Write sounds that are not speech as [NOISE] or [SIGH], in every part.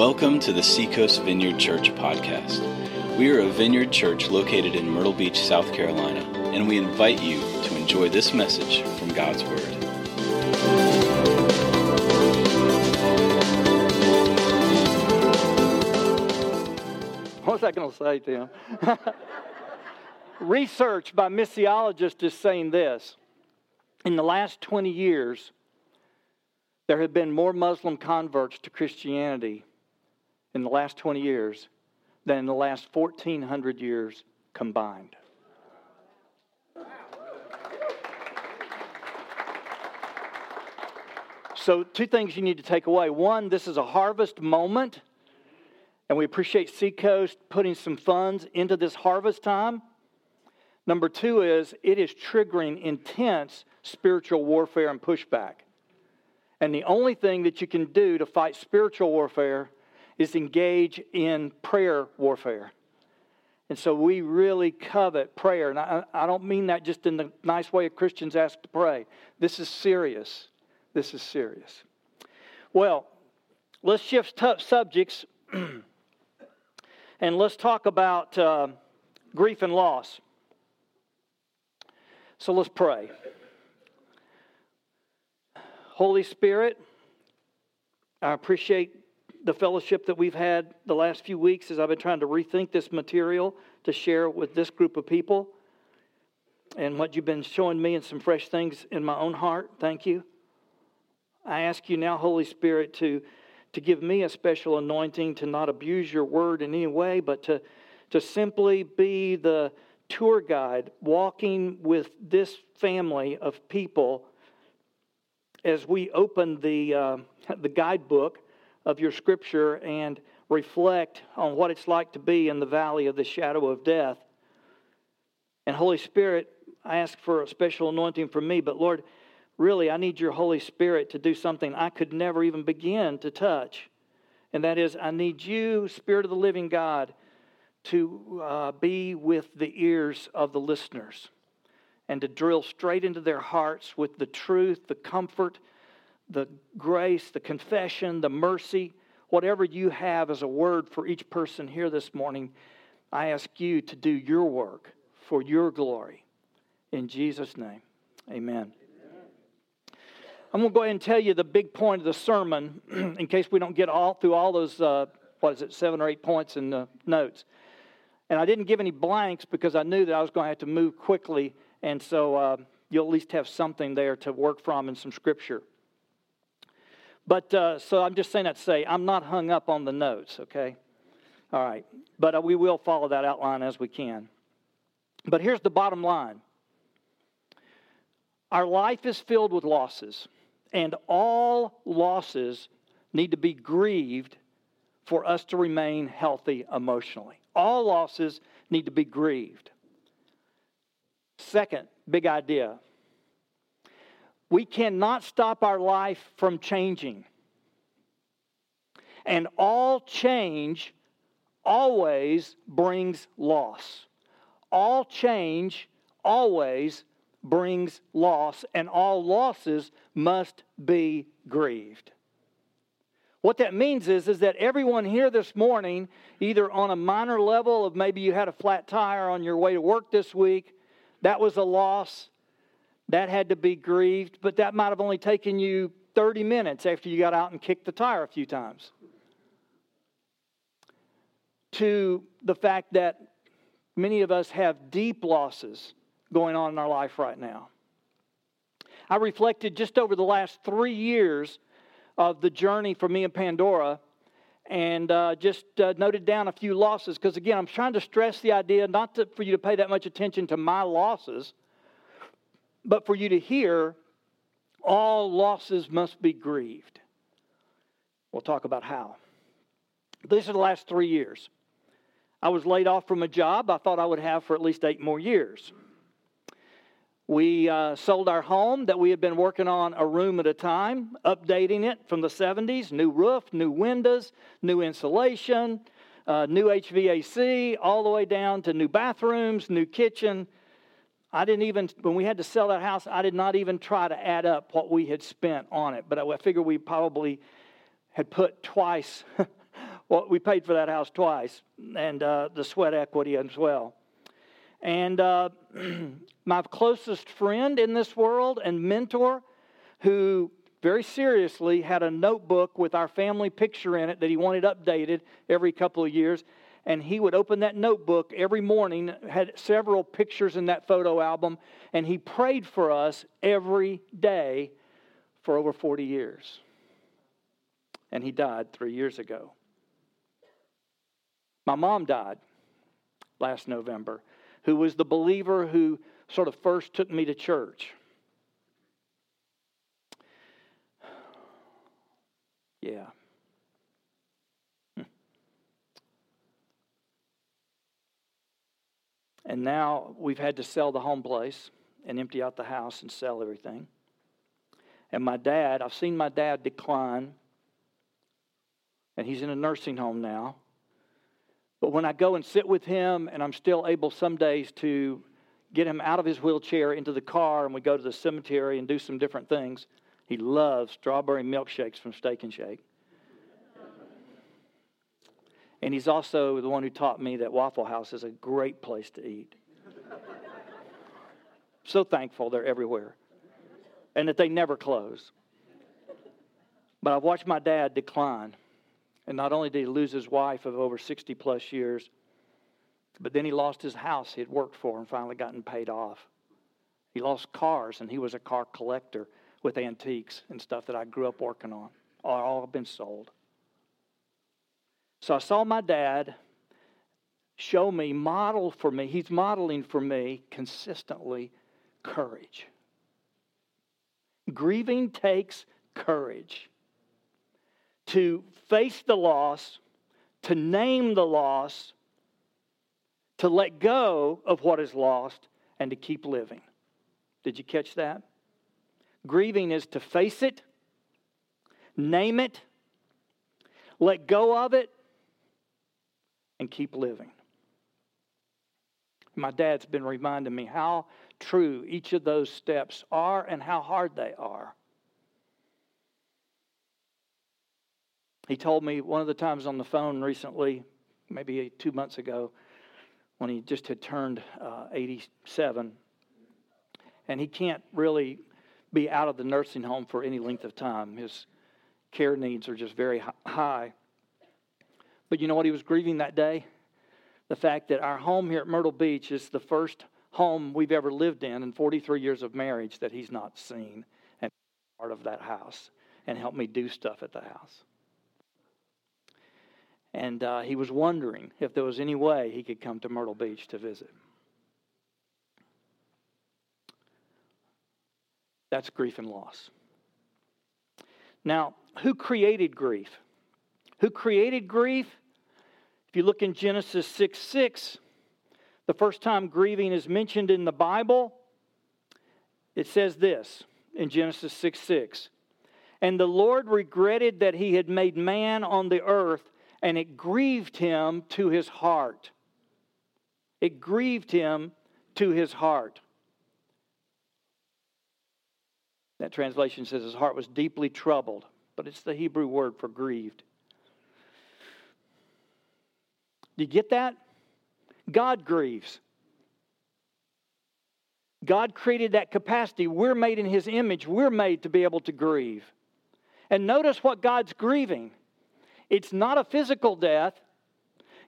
Welcome to the Seacoast Vineyard Church podcast. We are a vineyard church located in Myrtle Beach, South Carolina, and we invite you to enjoy this message from God's Word. What was I going to say, Tim? [LAUGHS] Research by missiologists is saying this. In the last 20 years, there have been more Muslim converts to Christianity in the last 20 years than in the last 1,400 years combined. So, two things you need to take away. One, this is a harvest moment, and we appreciate Seacoast putting some funds into this harvest time. Number two is it is triggering intense spiritual warfare and pushback. And the only thing that you can do to fight spiritual warfare is engage in prayer warfare. And so we really covet prayer. And I, I don't mean that just in the nice way of Christians ask to pray. This is serious. This is serious. Well, let's shift subjects [CLEARS THROAT] and let's talk about uh, grief and loss. So let's pray. Holy Spirit, I appreciate the fellowship that we've had the last few weeks as I've been trying to rethink this material to share with this group of people and what you've been showing me and some fresh things in my own heart. Thank you. I ask you now, Holy Spirit, to, to give me a special anointing to not abuse your word in any way, but to, to simply be the tour guide walking with this family of people as we open the, uh, [LAUGHS] the guidebook of your scripture and reflect on what it's like to be in the valley of the shadow of death. And Holy Spirit, I ask for a special anointing for me, but Lord, really, I need your Holy Spirit to do something I could never even begin to touch. And that is, I need you, Spirit of the living God, to uh, be with the ears of the listeners and to drill straight into their hearts with the truth, the comfort, the grace, the confession, the mercy, whatever you have as a word for each person here this morning, I ask you to do your work for your glory. In Jesus' name, amen. I'm going to go ahead and tell you the big point of the sermon [CLEARS THROAT] in case we don't get all through all those, uh, what is it, seven or eight points in the notes. And I didn't give any blanks because I knew that I was going to have to move quickly. And so uh, you'll at least have something there to work from in some scripture. But uh, so I'm just saying that to say I'm not hung up on the notes, okay? All right. But uh, we will follow that outline as we can. But here's the bottom line our life is filled with losses, and all losses need to be grieved for us to remain healthy emotionally. All losses need to be grieved. Second big idea we cannot stop our life from changing. And all change always brings loss. All change always brings loss, and all losses must be grieved. What that means is, is that everyone here this morning, either on a minor level of maybe you had a flat tire on your way to work this week, that was a loss that had to be grieved, but that might have only taken you 30 minutes after you got out and kicked the tire a few times. To the fact that many of us have deep losses going on in our life right now. I reflected just over the last three years of the journey for me and Pandora and uh, just uh, noted down a few losses because, again, I'm trying to stress the idea not to, for you to pay that much attention to my losses but for you to hear, all losses must be grieved. We'll talk about how. These are the last three years. I was laid off from a job I thought I would have for at least eight more years. We uh, sold our home that we had been working on a room at a time, updating it from the 70s new roof, new windows, new insulation, uh, new HVAC, all the way down to new bathrooms, new kitchen, I didn't even, when we had to sell that house, I did not even try to add up what we had spent on it. But I figure we probably had put twice [LAUGHS] Well, we paid for that house twice, and uh, the sweat equity as well. And uh, [CLEARS THROAT] my closest friend in this world and mentor, who very seriously had a notebook with our family picture in it that he wanted updated every couple of years. And he would open that notebook every morning, had several pictures in that photo album, and he prayed for us every day for over 40 years. And he died three years ago. My mom died last November, who was the believer who sort of first took me to church. Yeah. And now we've had to sell the home place and empty out the house and sell everything. And my dad, I've seen my dad decline, and he's in a nursing home now. But when I go and sit with him, and I'm still able some days to get him out of his wheelchair into the car, and we go to the cemetery and do some different things, he loves strawberry milkshakes from Steak and Shake. And he's also the one who taught me that Waffle House is a great place to eat. so thankful they're everywhere and that they never close. But I've watched my dad decline. And not only did he lose his wife of over 60 plus years, but then he lost his house he had worked for and finally gotten paid off. He lost cars, and he was a car collector with antiques and stuff that I grew up working on. All been sold. So I saw my dad show me, model for me, he's modeling for me consistently courage. Grieving takes courage to face the loss, to name the loss, to let go of what is lost, and to keep living. Did you catch that? Grieving is to face it, name it, let go of it, and keep living. My dad's been reminding me how true each of those steps are and how hard they are. He told me one of the times on the phone recently, maybe two months ago, when he just had turned uh, 87, and he can't really be out of the nursing home for any length of time. His care needs are just very high. But you know what he was grieving that day? The fact that our home here at Myrtle Beach is the first home we've ever lived in in 43 years of marriage that he's not seen and part of that house and helped me do stuff at the house. And uh, he was wondering if there was any way he could come to Myrtle Beach to visit. That's grief and loss. Now, who created grief? Who created grief? If you look in Genesis 6 6, the first time grieving is mentioned in the Bible, it says this in Genesis 6 6. And the Lord regretted that he had made man on the earth, and it grieved him to his heart. It grieved him to his heart. That translation says his heart was deeply troubled, but it's the Hebrew word for grieved. Do you get that? God grieves. God created that capacity. We're made in His image. We're made to be able to grieve. And notice what God's grieving it's not a physical death,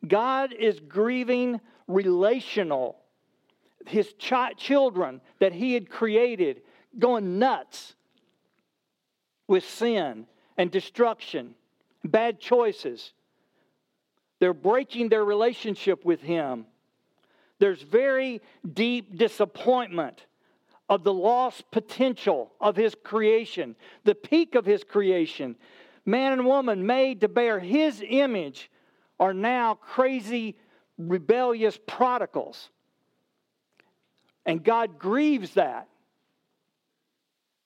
God is grieving relational. His ch- children that He had created going nuts with sin and destruction, bad choices. They're breaking their relationship with Him. There's very deep disappointment of the lost potential of His creation, the peak of His creation. Man and woman made to bear His image are now crazy, rebellious prodigals. And God grieves that.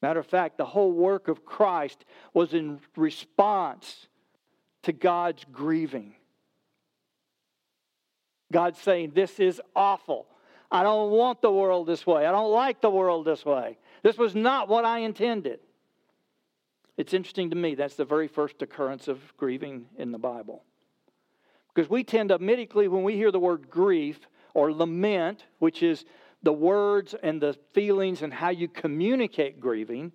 Matter of fact, the whole work of Christ was in response to God's grieving. God's saying, This is awful. I don't want the world this way. I don't like the world this way. This was not what I intended. It's interesting to me, that's the very first occurrence of grieving in the Bible. Because we tend to medically, when we hear the word grief or lament, which is the words and the feelings and how you communicate grieving,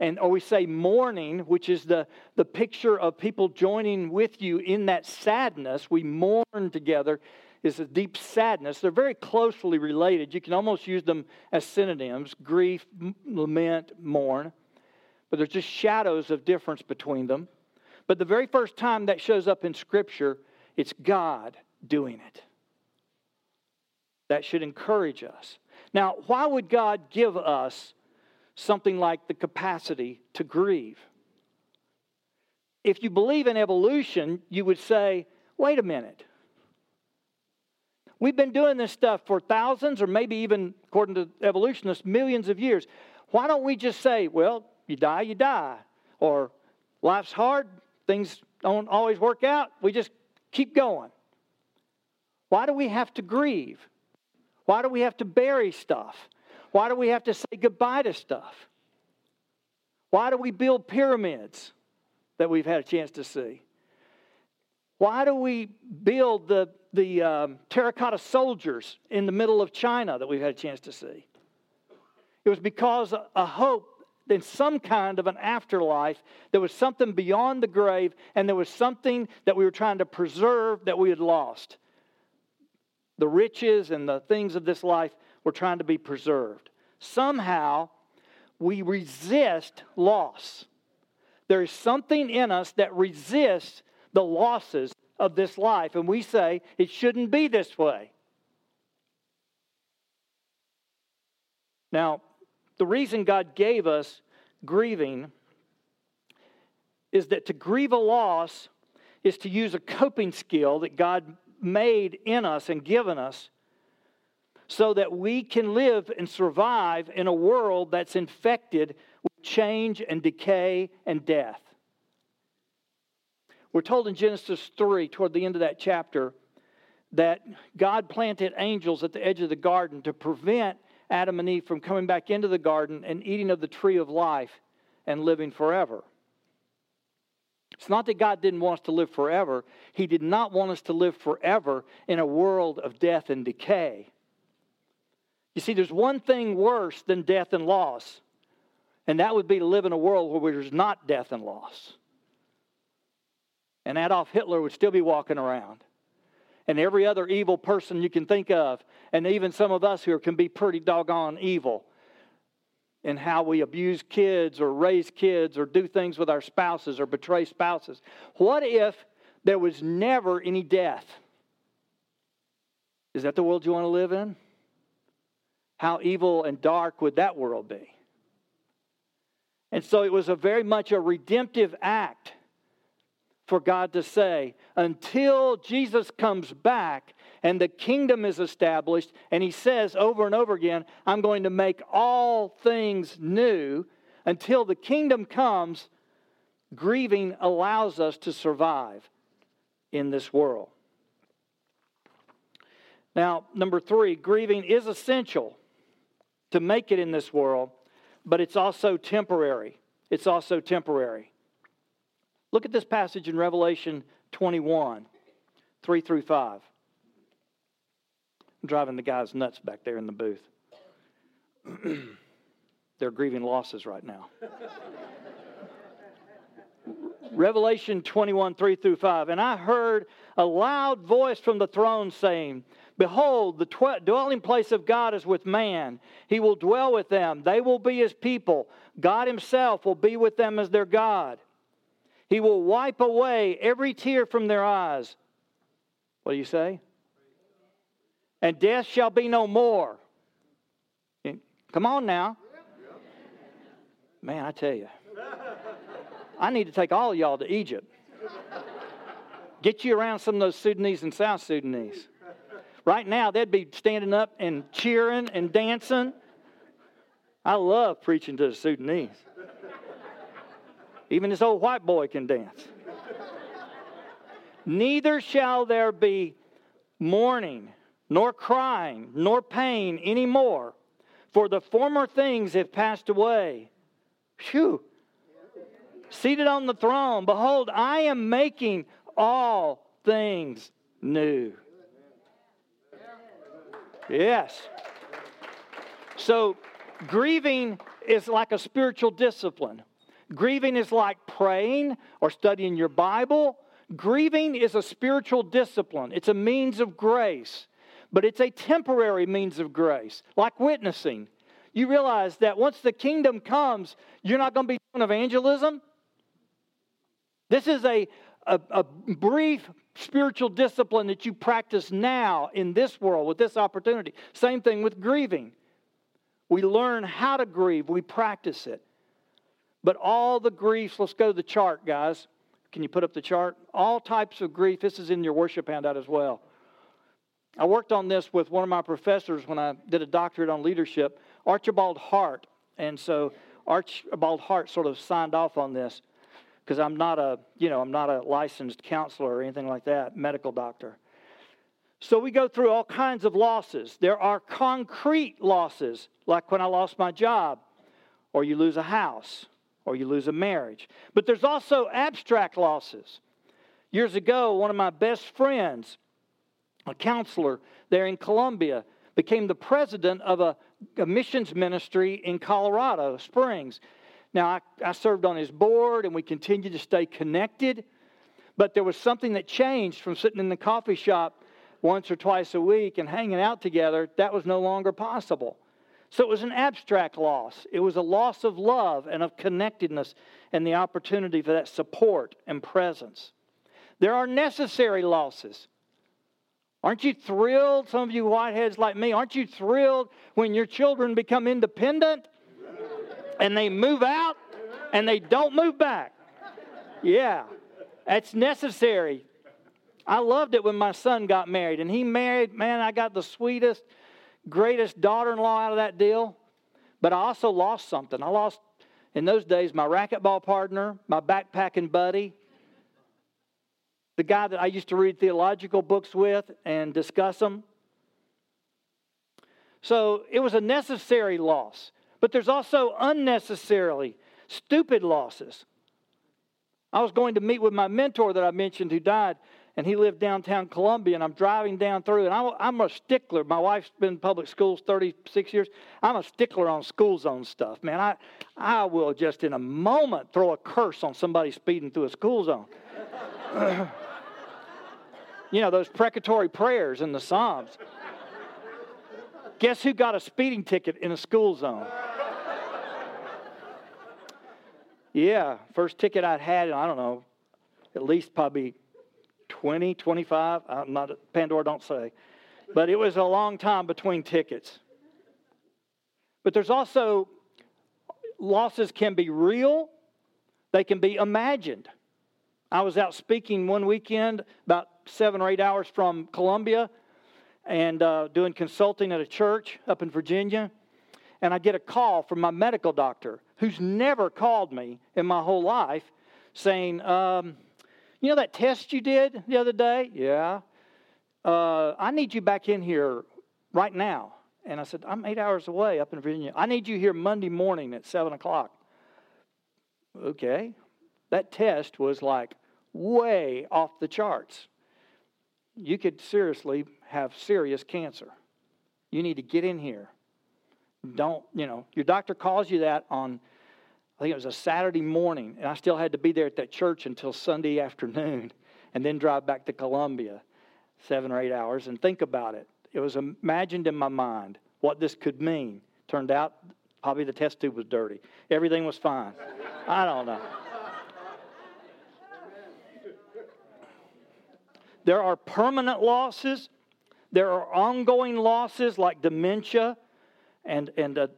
and or we say mourning, which is the, the picture of people joining with you in that sadness. We mourn together is a deep sadness. They're very closely related. You can almost use them as synonyms grief, lament, mourn. But there's just shadows of difference between them. But the very first time that shows up in Scripture, it's God doing it. That should encourage us. Now, why would God give us something like the capacity to grieve? If you believe in evolution, you would say, wait a minute. We've been doing this stuff for thousands, or maybe even, according to evolutionists, millions of years. Why don't we just say, well, you die, you die? Or life's hard, things don't always work out, we just keep going. Why do we have to grieve? Why do we have to bury stuff? Why do we have to say goodbye to stuff? Why do we build pyramids that we've had a chance to see? Why do we build the, the um, terracotta soldiers in the middle of China that we've had a chance to see? It was because a hope in some kind of an afterlife. There was something beyond the grave, and there was something that we were trying to preserve that we had lost. The riches and the things of this life were trying to be preserved. Somehow, we resist loss. There is something in us that resists the losses of this life, and we say it shouldn't be this way. Now, the reason God gave us grieving is that to grieve a loss is to use a coping skill that God made in us and given us so that we can live and survive in a world that's infected with change and decay and death. We're told in Genesis 3, toward the end of that chapter, that God planted angels at the edge of the garden to prevent Adam and Eve from coming back into the garden and eating of the tree of life and living forever. It's not that God didn't want us to live forever, He did not want us to live forever in a world of death and decay. You see, there's one thing worse than death and loss, and that would be to live in a world where there's not death and loss. And Adolf Hitler would still be walking around and every other evil person you can think of, and even some of us here can be pretty doggone evil in how we abuse kids or raise kids or do things with our spouses or betray spouses. What if there was never any death? Is that the world you want to live in? How evil and dark would that world be? And so it was a very much a redemptive act for God to say, until Jesus comes back and the kingdom is established, and he says over and over again, I'm going to make all things new. Until the kingdom comes, grieving allows us to survive in this world. Now, number three, grieving is essential to make it in this world, but it's also temporary. It's also temporary. Look at this passage in Revelation 21, 3 through 5. I'm driving the guys nuts back there in the booth. [CLEARS THROAT] They're grieving losses right now. [LAUGHS] Revelation 21, 3 through 5. And I heard a loud voice from the throne saying, Behold, the dwelling place of God is with man. He will dwell with them. They will be his people. God himself will be with them as their God. He will wipe away every tear from their eyes. What do you say? And death shall be no more. Come on now. Man, I tell you, I need to take all of y'all to Egypt. Get you around some of those Sudanese and South Sudanese. Right now, they'd be standing up and cheering and dancing. I love preaching to the Sudanese. Even this old white boy can dance. Neither shall there be mourning, nor crying, nor pain any more, for the former things have passed away. Phew. Seated on the throne, behold, I am making all things new. Yes. So, grieving is like a spiritual discipline. Grieving is like praying or studying your Bible. Grieving is a spiritual discipline, it's a means of grace, but it's a temporary means of grace, like witnessing. You realize that once the kingdom comes, you're not going to be doing evangelism. This is a, a, a brief spiritual discipline that you practice now in this world with this opportunity. Same thing with grieving. We learn how to grieve, we practice it. But all the griefs, let's go to the chart, guys. Can you put up the chart? All types of grief. This is in your worship handout as well. I worked on this with one of my professors when I did a doctorate on leadership, Archibald Hart. And so Archibald Hart sort of signed off on this because I'm not a, you know, I'm not a licensed counselor or anything like that, medical doctor. So we go through all kinds of losses. There are concrete losses, like when I lost my job, or you lose a house, or you lose a marriage. But there's also abstract losses. Years ago, one of my best friends, a counselor there in Columbia, became the president of a, a missions ministry in Colorado Springs. Now, I, I served on his board and we continued to stay connected, but there was something that changed from sitting in the coffee shop once or twice a week and hanging out together, that was no longer possible. So it was an abstract loss. It was a loss of love and of connectedness and the opportunity for that support and presence. There are necessary losses. Aren't you thrilled, some of you whiteheads like me, aren't you thrilled when your children become independent and they move out and they don't move back? Yeah, that's necessary. I loved it when my son got married, and he married, man, I got the sweetest, greatest daughter in law out of that deal. But I also lost something. I lost, in those days, my racquetball partner, my backpacking buddy, the guy that I used to read theological books with and discuss them. So it was a necessary loss, but there's also unnecessarily stupid losses. I was going to meet with my mentor that I mentioned who died and he lived downtown Columbia, and I'm driving down through, and I'm a stickler. My wife's been in public schools 36 years. I'm a stickler on school zone stuff, man. I, I will just in a moment throw a curse on somebody speeding through a school zone. [CLEARS THROAT] you know, those precatory prayers in the Psalms. Guess who got a speeding ticket in a school zone? Yeah, first ticket I'd had, I don't know, at least probably 20, 25. I'm not, Pandora don't say. But it was a long time between tickets. But there's also losses can be real, they can be imagined. I was out speaking one weekend, about seven or eight hours from Columbia, and uh, doing consulting at a church up in Virginia. And I get a call from my medical doctor, who's never called me in my whole life, saying, um, you know that test you did the other day? Yeah. Uh, I need you back in here right now. And I said, I'm eight hours away up in Virginia. I need you here Monday morning at 7 o'clock. Okay. That test was like way off the charts. You could seriously have serious cancer. You need to get in here. Don't, you know, your doctor calls you that on I think it was a Saturday morning, and I still had to be there at that church until Sunday afternoon, [LAUGHS] and then drive back to Columbia, seven or eight hours, and think about it. It was imagined in my mind what this could mean. Turned out, probably the test tube was dirty. Everything was fine. [LAUGHS] I don't know. There are permanent losses. There are ongoing losses like dementia and, and uh,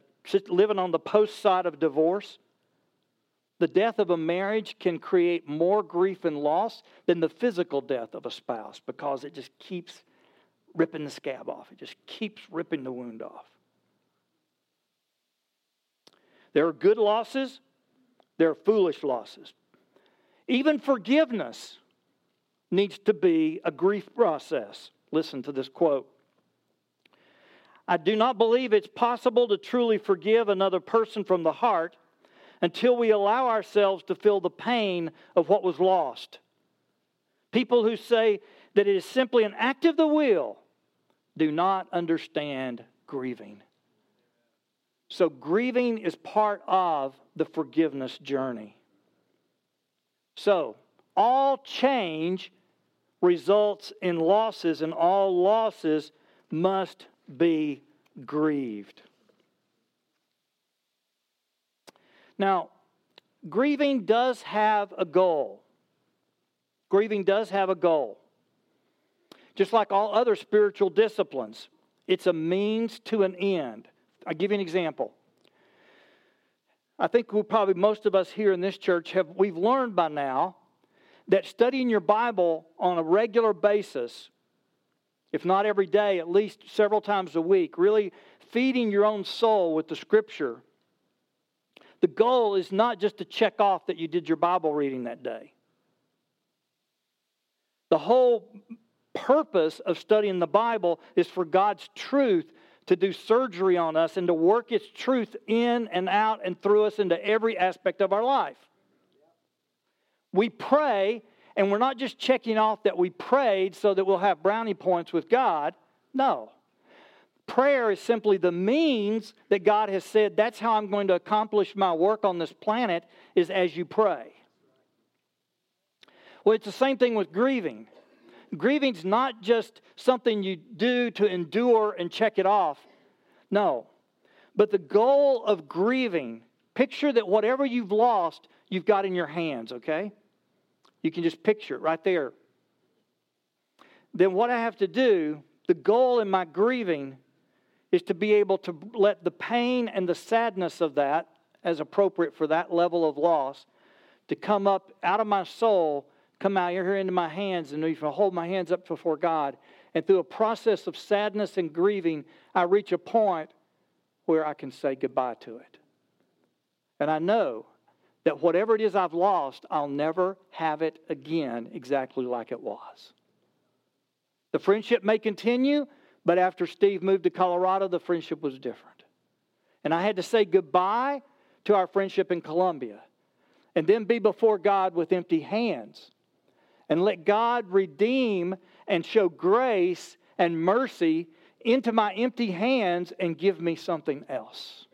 living on the post side of divorce. The death of a marriage can create more grief and loss than the physical death of a spouse because it just keeps ripping the scab off. It just keeps ripping the wound off. There are good losses, there are foolish losses. Even forgiveness needs to be a grief process. Listen to this quote. I do not believe it's possible to truly forgive another person from the heart until we allow ourselves to feel the pain of what was lost. People who say that it is simply an act of the will do not understand grieving. So, grieving is part of the forgiveness journey. So, all change results in losses, and all losses must be grieved. Now, grieving does have a goal. Grieving does have a goal. Just like all other spiritual disciplines, it's a means to an end. I'll give you an example. I think we probably most of us here in this church have we've learned by now that studying your Bible on a regular basis, if not every day, at least several times a week, really feeding your own soul with the scripture. The goal is not just to check off that you did your Bible reading that day. The whole purpose of studying the Bible is for God's truth to do surgery on us and to work its truth in and out and through us into every aspect of our life. We pray, and we're not just checking off that we prayed so that we'll have brownie points with God. No. Prayer is simply the means that God has said, that's how I'm going to accomplish my work on this planet, is as you pray. Well, it's the same thing with grieving. Grieving's not just something you do to endure and check it off. No. But the goal of grieving, picture that whatever you've lost, you've got in your hands, okay? You can just picture it right there. Then what I have to do, the goal in my grieving is to be able to let the pain and the sadness of that, as appropriate for that level of loss, to come up out of my soul come out here into my hands and I hold my hands up before God. And through a process of sadness and grieving, I reach a point where I can say goodbye to it. And I know that whatever it is I've lost, I'll never have it again exactly like it was. The friendship may continue, but after Steve moved to Colorado, the friendship was different. And I had to say goodbye to our friendship in Columbia and then be before God with empty hands and let God redeem and show grace and mercy into my empty hands and give me something else.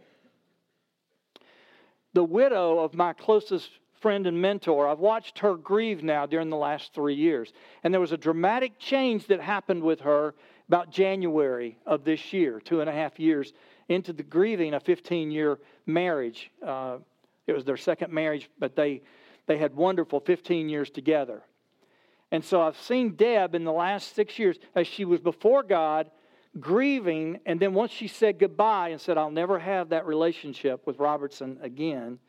The widow of my closest friend and mentor, I've watched her grieve now during the last three years. And there was a dramatic change that happened with her about January of this year, two and a half years into the grieving a 15 year marriage. Uh, it was their second marriage, but they, they had wonderful 15 years together. And so I've seen Deb in the last six years as she was before God, grieving, and then once she said goodbye and said, I'll never have that relationship with Robertson again,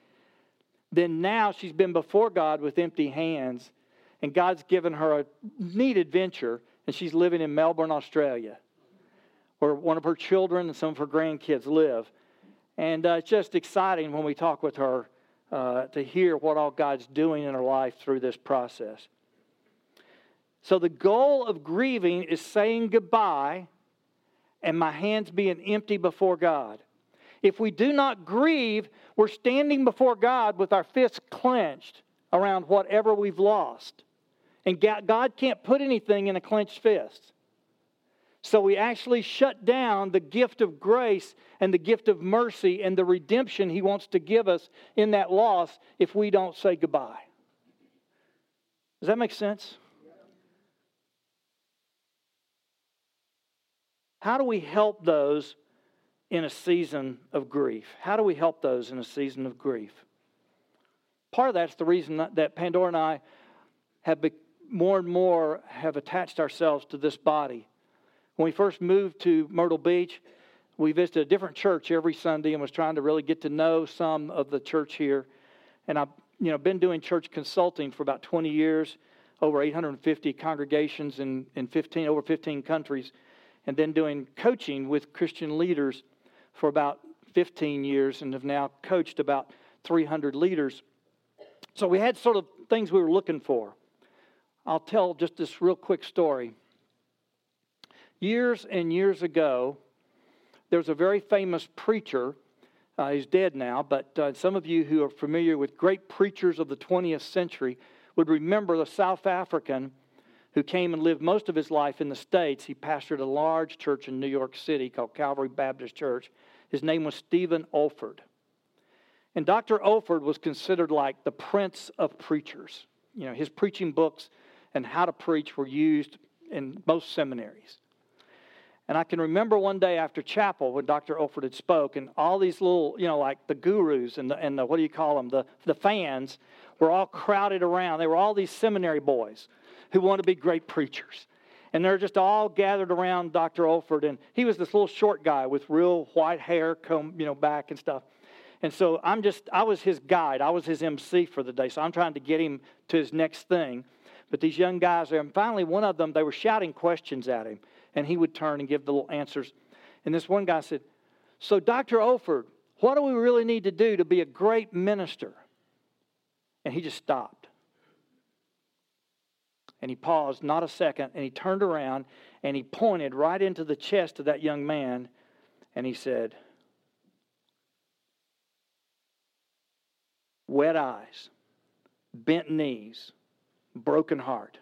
then now she's been before God with empty hands, and God's given her a neat adventure, and she's living in Melbourne, Australia, where one of her children and some of her grandkids live. And uh, it's just exciting when we talk with her uh, to hear what all God's doing in her life through this process. So the goal of grieving is saying goodbye and my hands being empty before God. If we do not grieve, we're standing before God with our fists clenched around whatever we've lost. And God can't put anything in a clenched fist. So we actually shut down the gift of grace and the gift of mercy and the redemption He wants to give us in that loss if we don't say goodbye. Does that make sense? How do we help those in a season of grief? How do we help those in a season of grief? Part of that's the reason that Pandora and I have be, more and more have attached ourselves to this body. When we first moved to Myrtle Beach, we visited a different church every Sunday and was trying to really get to know some of the church here. And I've you know, been doing church consulting for about 20 years, over 850 congregations in, in 15, over 15 countries and then doing coaching with Christian leaders for about 15 years and have now coached about 300 leaders. So we had sort of things we were looking for. I'll tell just this real quick story. Years and years ago, there was a very famous preacher. Uh, he's dead now, but uh, some of you who are familiar with great preachers of the 20th century would remember the South African who came and lived most of his life in the States. He pastored a large church in New York City called Calvary Baptist Church. His name was Stephen Olford. And Dr. Olford was considered like the prince of preachers. You know, his preaching books and how to preach were used in most seminaries. And I can remember one day after chapel when Dr. Olford had spoke, and all these little, you know, like the gurus and the, and the what do you call them, the, the fans were all crowded around. They were all these seminary boys who want to be great preachers. And they're just all gathered around Dr. Olford, and he was this little short guy with real white hair, comb, you know, back and stuff. And so I'm just, I was his guide. I was his MC for the day. So I'm trying to get him to his next thing. But these young guys there, and finally one of them, they were shouting questions at him. And he would turn and give the little answers. And this one guy said, So, Dr. Olford, what do we really need to do to be a great minister? And he just stopped. And he paused, not a second, and he turned around and he pointed right into the chest of that young man and he said, Wet eyes, bent knees, broken heart.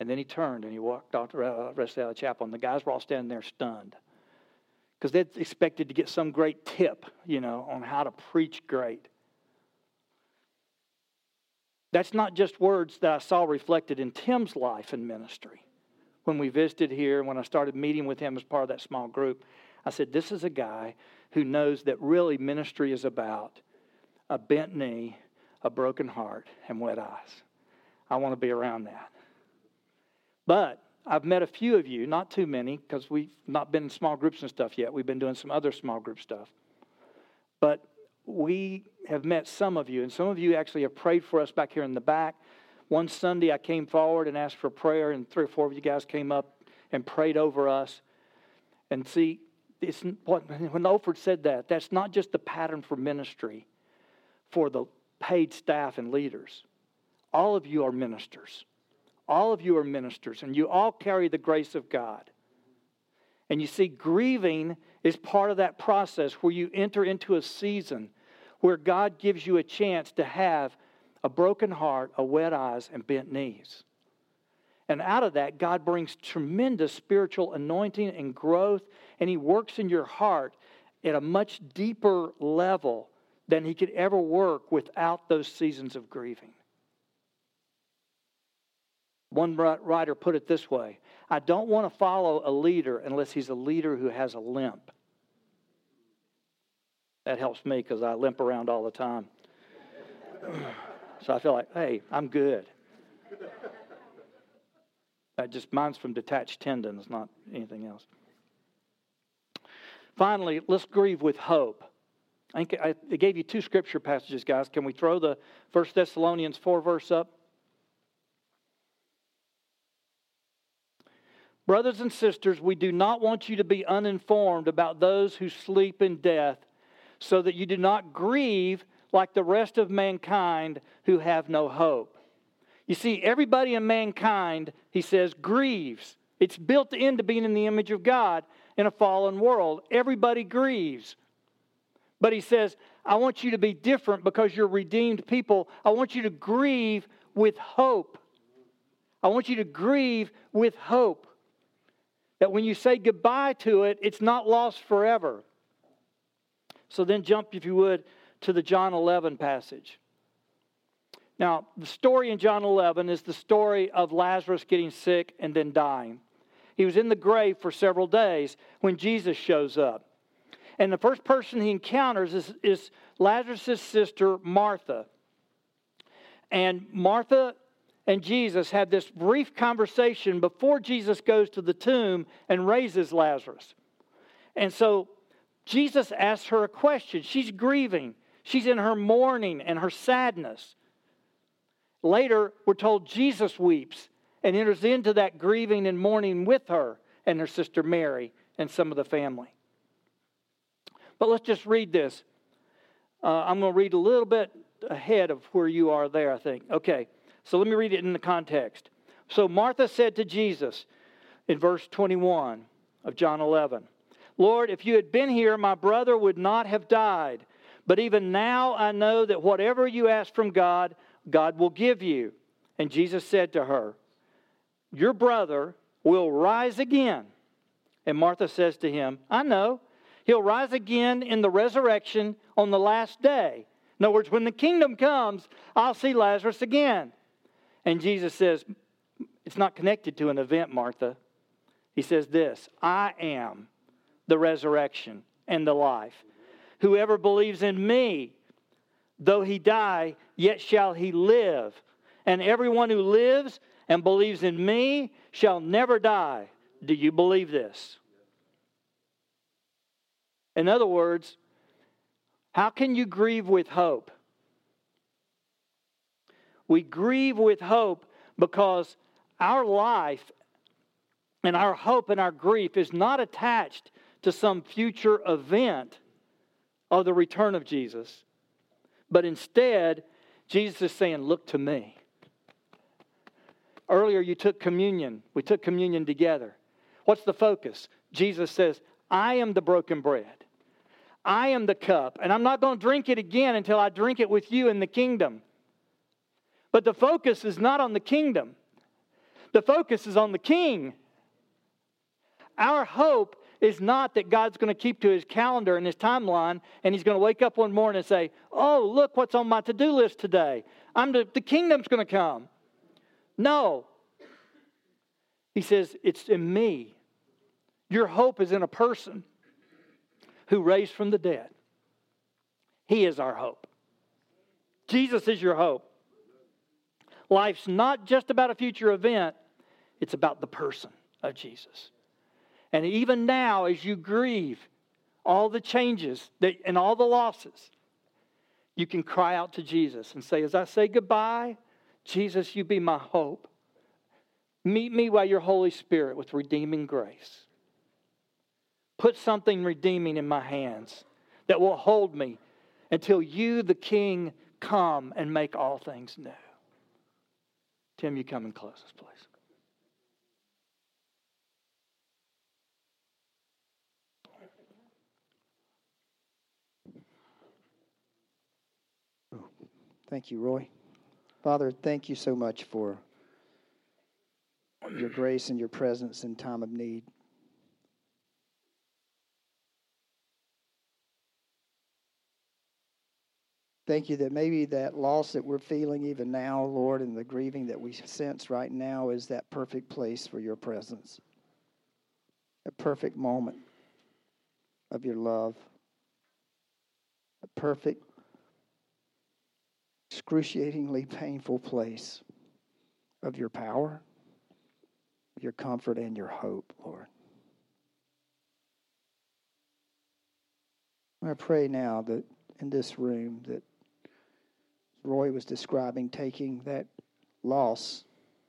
And then he turned and he walked off the uh, rest of the chapel, and the guys were all standing there stunned because they'd expected to get some great tip, you know, on how to preach great. That's not just words that I saw reflected in Tim's life and ministry. When we visited here, when I started meeting with him as part of that small group, I said, This is a guy who knows that really ministry is about a bent knee, a broken heart, and wet eyes. I want to be around that. But I've met a few of you, not too many, because we've not been in small groups and stuff yet. We've been doing some other small group stuff. But we have met some of you, and some of you actually have prayed for us back here in the back. One Sunday, I came forward and asked for prayer, and three or four of you guys came up and prayed over us. And see, when Olford said that, that's not just the pattern for ministry for the paid staff and leaders. All of you are ministers. All of you are ministers, and you all carry the grace of God. And you see, grieving is part of that process where you enter into a season where God gives you a chance to have a broken heart, a wet eyes, and bent knees. And out of that, God brings tremendous spiritual anointing and growth, and He works in your heart at a much deeper level than He could ever work without those seasons of grieving. One writer put it this way I don't want to follow a leader unless he's a leader who has a limp. That helps me because I limp around all the time. [CLEARS THROAT] so I feel like, hey, I'm good. That just mine's from detached tendons, not anything else. Finally, let's grieve with hope. I, think I gave you two scripture passages, guys. Can we throw the First Thessalonians 4 verse up? Brothers and sisters, we do not want you to be uninformed about those who sleep in death so that you do not grieve like the rest of mankind who have no hope. You see, everybody in mankind, he says, grieves. It's built into being in the image of God in a fallen world. Everybody grieves. But he says, I want you to be different because you're redeemed people. I want you to grieve with hope. I want you to grieve with hope. That when you say goodbye to it, it's not lost forever. So then jump, if you would, to the John 11 passage. Now, the story in John 11 is the story of Lazarus getting sick and then dying. He was in the grave for several days when Jesus shows up. And the first person he encounters is, is Lazarus' sister, Martha. And Martha and Jesus have this brief conversation before Jesus goes to the tomb and raises Lazarus. And so Jesus asks her a question. She's grieving, she's in her mourning and her sadness. Later, we're told Jesus weeps and enters into that grieving and mourning with her and her sister Mary and some of the family. But let's just read this. Uh, I'm going to read a little bit ahead of where you are there, I think. Okay, so let me read it in the context. So Martha said to Jesus in verse 21 of John 11, Lord, if you had been here, my brother would not have died. But even now I know that whatever you ask from God, God will give you. And Jesus said to her, Your brother will rise again. And Martha says to him, I know. He'll rise again in the resurrection on the last day. In other words, when the kingdom comes, I'll see Lazarus again. And Jesus says, It's not connected to an event, Martha. He says this I am the resurrection and the life. Whoever believes in me, though he die, yet shall he live. And everyone who lives and believes in me shall never die. Do you believe this? In other words, how can you grieve with hope? We grieve with hope because our life and our hope and our grief is not attached to some future event of the return of Jesus. But instead, Jesus is saying, Look to me. Earlier, you took communion. We took communion together. What's the focus? Jesus says, I am the broken bread. I am the cup, and I'm not going to drink it again until I drink it with you in the kingdom. But the focus is not on the kingdom, the focus is on the king. Our hope is not that God's going to keep to his calendar and his timeline and he's going to wake up one morning and say, Oh, look what's on my to do list today. I'm the, the kingdom's going to come. No. He says, It's in me. Your hope is in a person who raised from the dead. He is our hope. Jesus is your hope. Life's not just about a future event, it's about the person of Jesus. And even now, as you grieve all the changes that, and all the losses, you can cry out to Jesus and say, As I say goodbye, Jesus, you be my hope. Meet me by your Holy Spirit with redeeming grace. Put something redeeming in my hands that will hold me until you, the King, come and make all things new. Tim, you come and close us, please. Oh, thank you, Roy. Father, thank you so much for your grace and your presence in time of need. Thank you that maybe that loss that we're feeling even now, Lord, and the grieving that we sense right now is that perfect place for your presence. A perfect moment of your love. A perfect excruciatingly painful place of your power, your comfort, and your hope, Lord. I pray now that in this room that Roy was describing taking that loss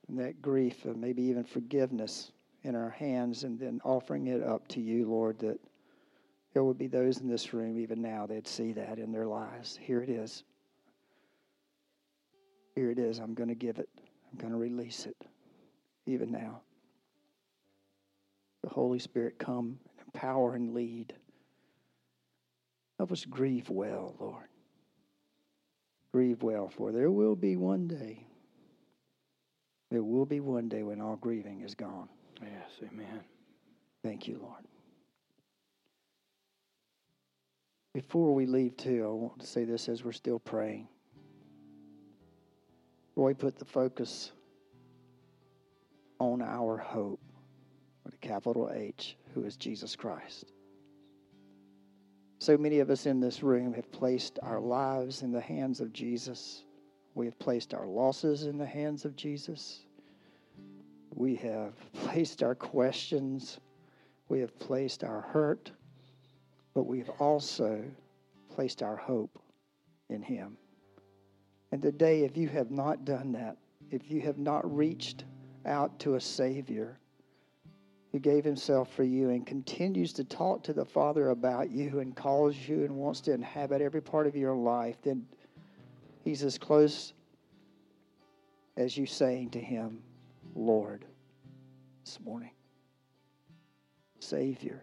and that grief and maybe even forgiveness in our hands and then offering it up to you, Lord, that there would be those in this room even now that see that in their lives. Here it is. Here it is. I'm going to give it. I'm going to release it even now. The Holy Spirit come and empower and lead. Help us grieve well, Lord. Grieve well, for there will be one day. There will be one day when all grieving is gone. Yes, amen. Thank you, Lord. Before we leave, too, I want to say this as we're still praying. Roy put the focus on our hope with a capital H, who is Jesus Christ. So many of us in this room have placed our lives in the hands of Jesus. We have placed our losses in the hands of Jesus. We have [LAUGHS] placed our questions. We have placed our hurt. But we've also placed our hope in Him. And today, if you have not done that, if you have not reached out to a Savior who gave himself for you and continues to talk to the Father about you and calls you and wants to inhabit every part of your life, then he's as close as you saying to him, Lord, this morning. Savior,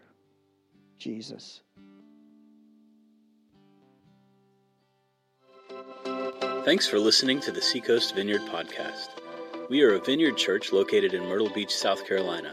Jesus. Thanks for listening to the Seacoast Vineyard Podcast. We are a vineyard church located in Myrtle Beach, South Carolina,